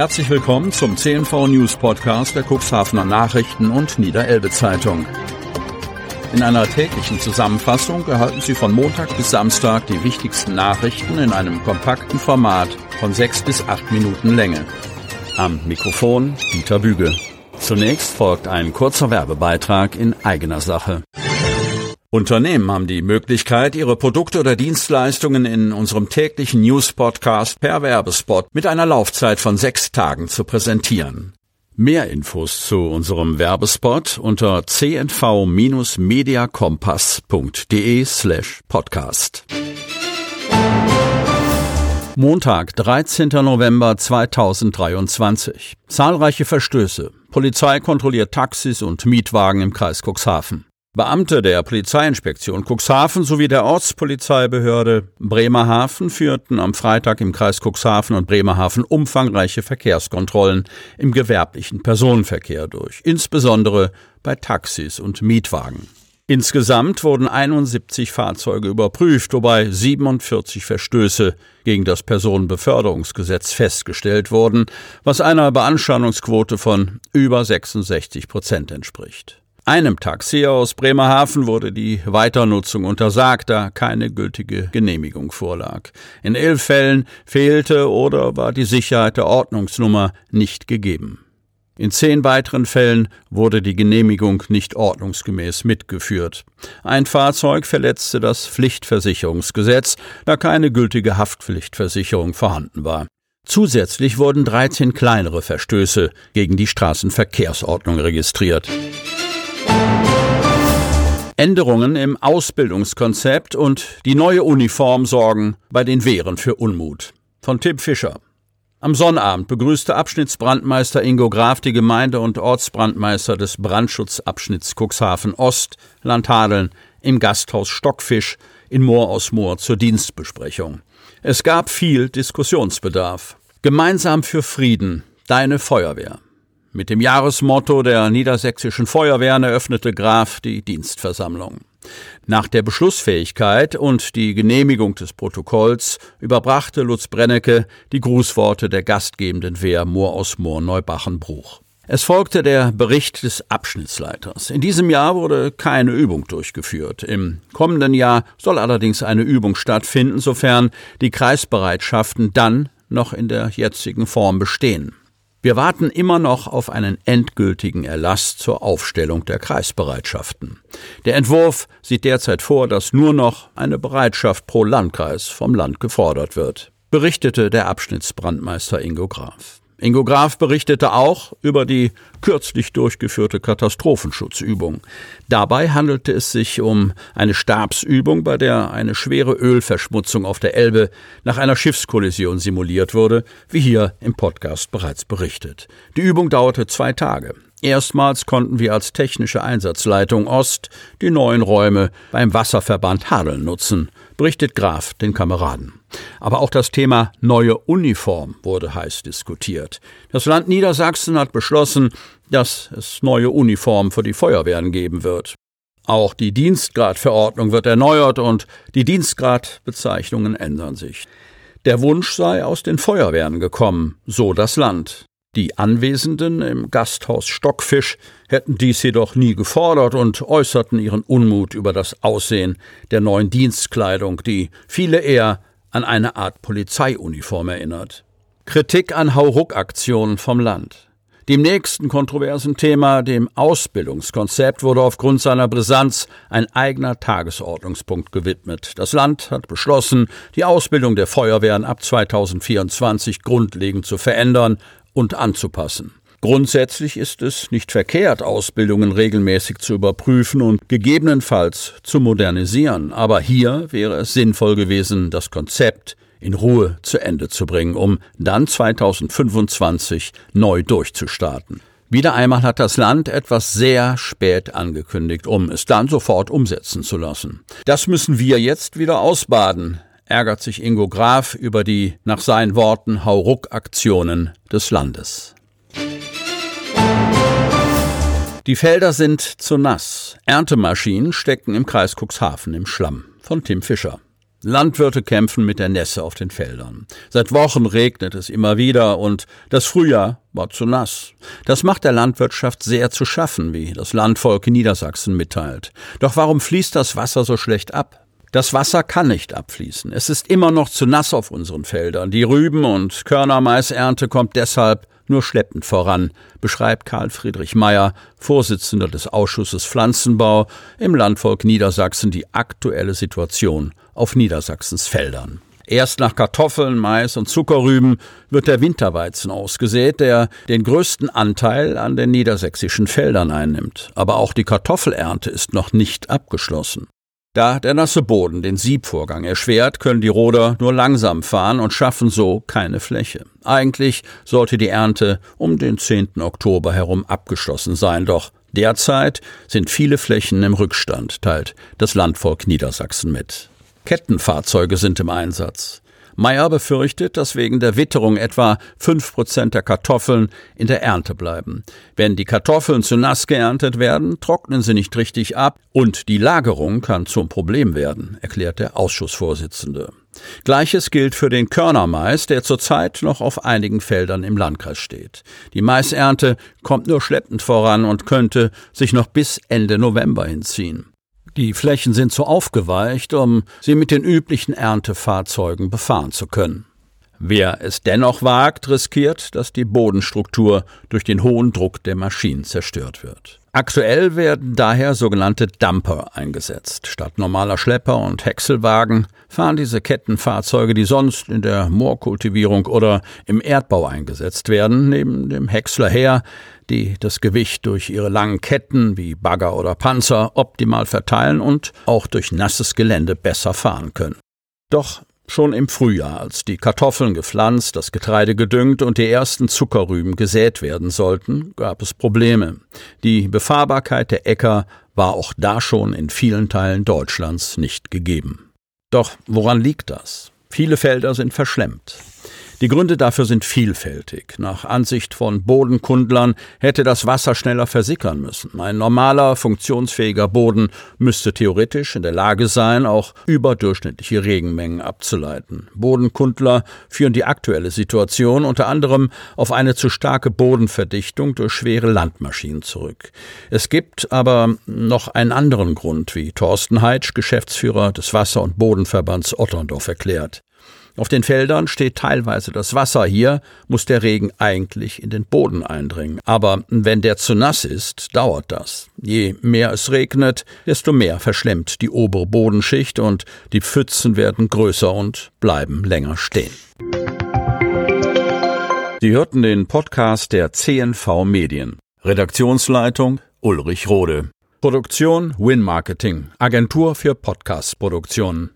Herzlich willkommen zum CNV News Podcast der Cuxhavener Nachrichten und Niederelbe Zeitung. In einer täglichen Zusammenfassung erhalten Sie von Montag bis Samstag die wichtigsten Nachrichten in einem kompakten Format von sechs bis acht Minuten Länge. Am Mikrofon Dieter Büge. Zunächst folgt ein kurzer Werbebeitrag in eigener Sache. Unternehmen haben die Möglichkeit, ihre Produkte oder Dienstleistungen in unserem täglichen News-Podcast per Werbespot mit einer Laufzeit von sechs Tagen zu präsentieren. Mehr Infos zu unserem Werbespot unter cnv-mediacompass.de slash podcast. Montag, 13. November 2023. Zahlreiche Verstöße. Polizei kontrolliert Taxis und Mietwagen im Kreis Cuxhaven. Beamte der Polizeiinspektion Cuxhaven sowie der Ortspolizeibehörde Bremerhaven führten am Freitag im Kreis Cuxhaven und Bremerhaven umfangreiche Verkehrskontrollen im gewerblichen Personenverkehr durch, insbesondere bei Taxis und Mietwagen. Insgesamt wurden 71 Fahrzeuge überprüft, wobei 47 Verstöße gegen das Personenbeförderungsgesetz festgestellt wurden, was einer Beanstandungsquote von über 66 Prozent entspricht. Einem Taxi aus Bremerhaven wurde die Weiternutzung untersagt, da keine gültige Genehmigung vorlag. In elf Fällen fehlte oder war die Sicherheit der Ordnungsnummer nicht gegeben. In zehn weiteren Fällen wurde die Genehmigung nicht ordnungsgemäß mitgeführt. Ein Fahrzeug verletzte das Pflichtversicherungsgesetz, da keine gültige Haftpflichtversicherung vorhanden war. Zusätzlich wurden 13 kleinere Verstöße gegen die Straßenverkehrsordnung registriert. Änderungen im Ausbildungskonzept und die neue Uniform sorgen bei den Wehren für Unmut. Von Tim Fischer. Am Sonnabend begrüßte Abschnittsbrandmeister Ingo Graf die Gemeinde- und Ortsbrandmeister des Brandschutzabschnitts Cuxhaven Ost, Landhadeln, im Gasthaus Stockfisch in Moor aus Moor zur Dienstbesprechung. Es gab viel Diskussionsbedarf. Gemeinsam für Frieden, deine Feuerwehr. Mit dem Jahresmotto der niedersächsischen Feuerwehren eröffnete Graf die Dienstversammlung. Nach der Beschlussfähigkeit und die Genehmigung des Protokolls überbrachte Lutz Brennecke die Grußworte der gastgebenden Wehr Moor aus Moor Neubachenbruch. Es folgte der Bericht des Abschnittsleiters. In diesem Jahr wurde keine Übung durchgeführt. Im kommenden Jahr soll allerdings eine Übung stattfinden, sofern die Kreisbereitschaften dann noch in der jetzigen Form bestehen. Wir warten immer noch auf einen endgültigen Erlass zur Aufstellung der Kreisbereitschaften. Der Entwurf sieht derzeit vor, dass nur noch eine Bereitschaft pro Landkreis vom Land gefordert wird, berichtete der Abschnittsbrandmeister Ingo Graf. Ingo Graf berichtete auch über die kürzlich durchgeführte Katastrophenschutzübung. Dabei handelte es sich um eine Stabsübung, bei der eine schwere Ölverschmutzung auf der Elbe nach einer Schiffskollision simuliert wurde, wie hier im Podcast bereits berichtet. Die Übung dauerte zwei Tage. Erstmals konnten wir als technische Einsatzleitung Ost die neuen Räume beim Wasserverband Hadeln nutzen berichtet Graf den Kameraden. Aber auch das Thema neue Uniform wurde heiß diskutiert. Das Land Niedersachsen hat beschlossen, dass es neue Uniformen für die Feuerwehren geben wird. Auch die Dienstgradverordnung wird erneuert und die Dienstgradbezeichnungen ändern sich. Der Wunsch sei aus den Feuerwehren gekommen, so das Land. Die Anwesenden im Gasthaus Stockfisch hätten dies jedoch nie gefordert und äußerten ihren Unmut über das Aussehen der neuen Dienstkleidung, die viele eher an eine Art Polizeiuniform erinnert. Kritik an Hauruck-Aktionen vom Land. Dem nächsten kontroversen Thema, dem Ausbildungskonzept, wurde aufgrund seiner Brisanz ein eigener Tagesordnungspunkt gewidmet. Das Land hat beschlossen, die Ausbildung der Feuerwehren ab 2024 grundlegend zu verändern und anzupassen. Grundsätzlich ist es nicht verkehrt, Ausbildungen regelmäßig zu überprüfen und gegebenenfalls zu modernisieren, aber hier wäre es sinnvoll gewesen, das Konzept in Ruhe zu Ende zu bringen, um dann 2025 neu durchzustarten. Wieder einmal hat das Land etwas sehr spät angekündigt, um es dann sofort umsetzen zu lassen. Das müssen wir jetzt wieder ausbaden ärgert sich Ingo Graf über die, nach seinen Worten, Hauruck-Aktionen des Landes. Die Felder sind zu nass. Erntemaschinen stecken im Kreis Cuxhaven im Schlamm. Von Tim Fischer. Landwirte kämpfen mit der Nässe auf den Feldern. Seit Wochen regnet es immer wieder und das Frühjahr war zu nass. Das macht der Landwirtschaft sehr zu schaffen, wie das Landvolk Niedersachsen mitteilt. Doch warum fließt das Wasser so schlecht ab? Das Wasser kann nicht abfließen. Es ist immer noch zu nass auf unseren Feldern. Die Rüben- und Körnermaisernte kommt deshalb nur schleppend voran, beschreibt Karl Friedrich Meyer, Vorsitzender des Ausschusses Pflanzenbau im Landvolk Niedersachsen, die aktuelle Situation auf Niedersachsens Feldern. Erst nach Kartoffeln, Mais und Zuckerrüben wird der Winterweizen ausgesät, der den größten Anteil an den niedersächsischen Feldern einnimmt. Aber auch die Kartoffelernte ist noch nicht abgeschlossen. Da der nasse Boden den Siebvorgang erschwert, können die Roder nur langsam fahren und schaffen so keine Fläche. Eigentlich sollte die Ernte um den 10. Oktober herum abgeschlossen sein, doch derzeit sind viele Flächen im Rückstand, teilt das Landvolk Niedersachsen mit. Kettenfahrzeuge sind im Einsatz. Meyer befürchtet, dass wegen der Witterung etwa fünf Prozent der Kartoffeln in der Ernte bleiben. Wenn die Kartoffeln zu nass geerntet werden, trocknen sie nicht richtig ab und die Lagerung kann zum Problem werden, erklärt der Ausschussvorsitzende. Gleiches gilt für den Körnermais, der zurzeit noch auf einigen Feldern im Landkreis steht. Die Maisernte kommt nur schleppend voran und könnte sich noch bis Ende November hinziehen. Die Flächen sind zu aufgeweicht, um sie mit den üblichen Erntefahrzeugen befahren zu können. Wer es dennoch wagt, riskiert, dass die Bodenstruktur durch den hohen Druck der Maschinen zerstört wird. Aktuell werden daher sogenannte Dumper eingesetzt. Statt normaler Schlepper und Häckselwagen fahren diese Kettenfahrzeuge, die sonst in der Moorkultivierung oder im Erdbau eingesetzt werden, neben dem Häcksler her, die das Gewicht durch ihre langen Ketten wie Bagger oder Panzer optimal verteilen und auch durch nasses Gelände besser fahren können. Doch Schon im Frühjahr, als die Kartoffeln gepflanzt, das Getreide gedüngt und die ersten Zuckerrüben gesät werden sollten, gab es Probleme. Die Befahrbarkeit der Äcker war auch da schon in vielen Teilen Deutschlands nicht gegeben. Doch woran liegt das? Viele Felder sind verschlemmt. Die Gründe dafür sind vielfältig. Nach Ansicht von Bodenkundlern hätte das Wasser schneller versickern müssen. Ein normaler, funktionsfähiger Boden müsste theoretisch in der Lage sein, auch überdurchschnittliche Regenmengen abzuleiten. Bodenkundler führen die aktuelle Situation unter anderem auf eine zu starke Bodenverdichtung durch schwere Landmaschinen zurück. Es gibt aber noch einen anderen Grund, wie Thorsten Heitsch, Geschäftsführer des Wasser- und Bodenverbands Otterndorf, erklärt. Auf den Feldern steht teilweise das Wasser. Hier muss der Regen eigentlich in den Boden eindringen. Aber wenn der zu nass ist, dauert das. Je mehr es regnet, desto mehr verschlemmt die obere Bodenschicht und die Pfützen werden größer und bleiben länger stehen. Sie hörten den Podcast der CNV Medien. Redaktionsleitung Ulrich Rode. Produktion Win Marketing, Agentur für Podcast-Produktionen.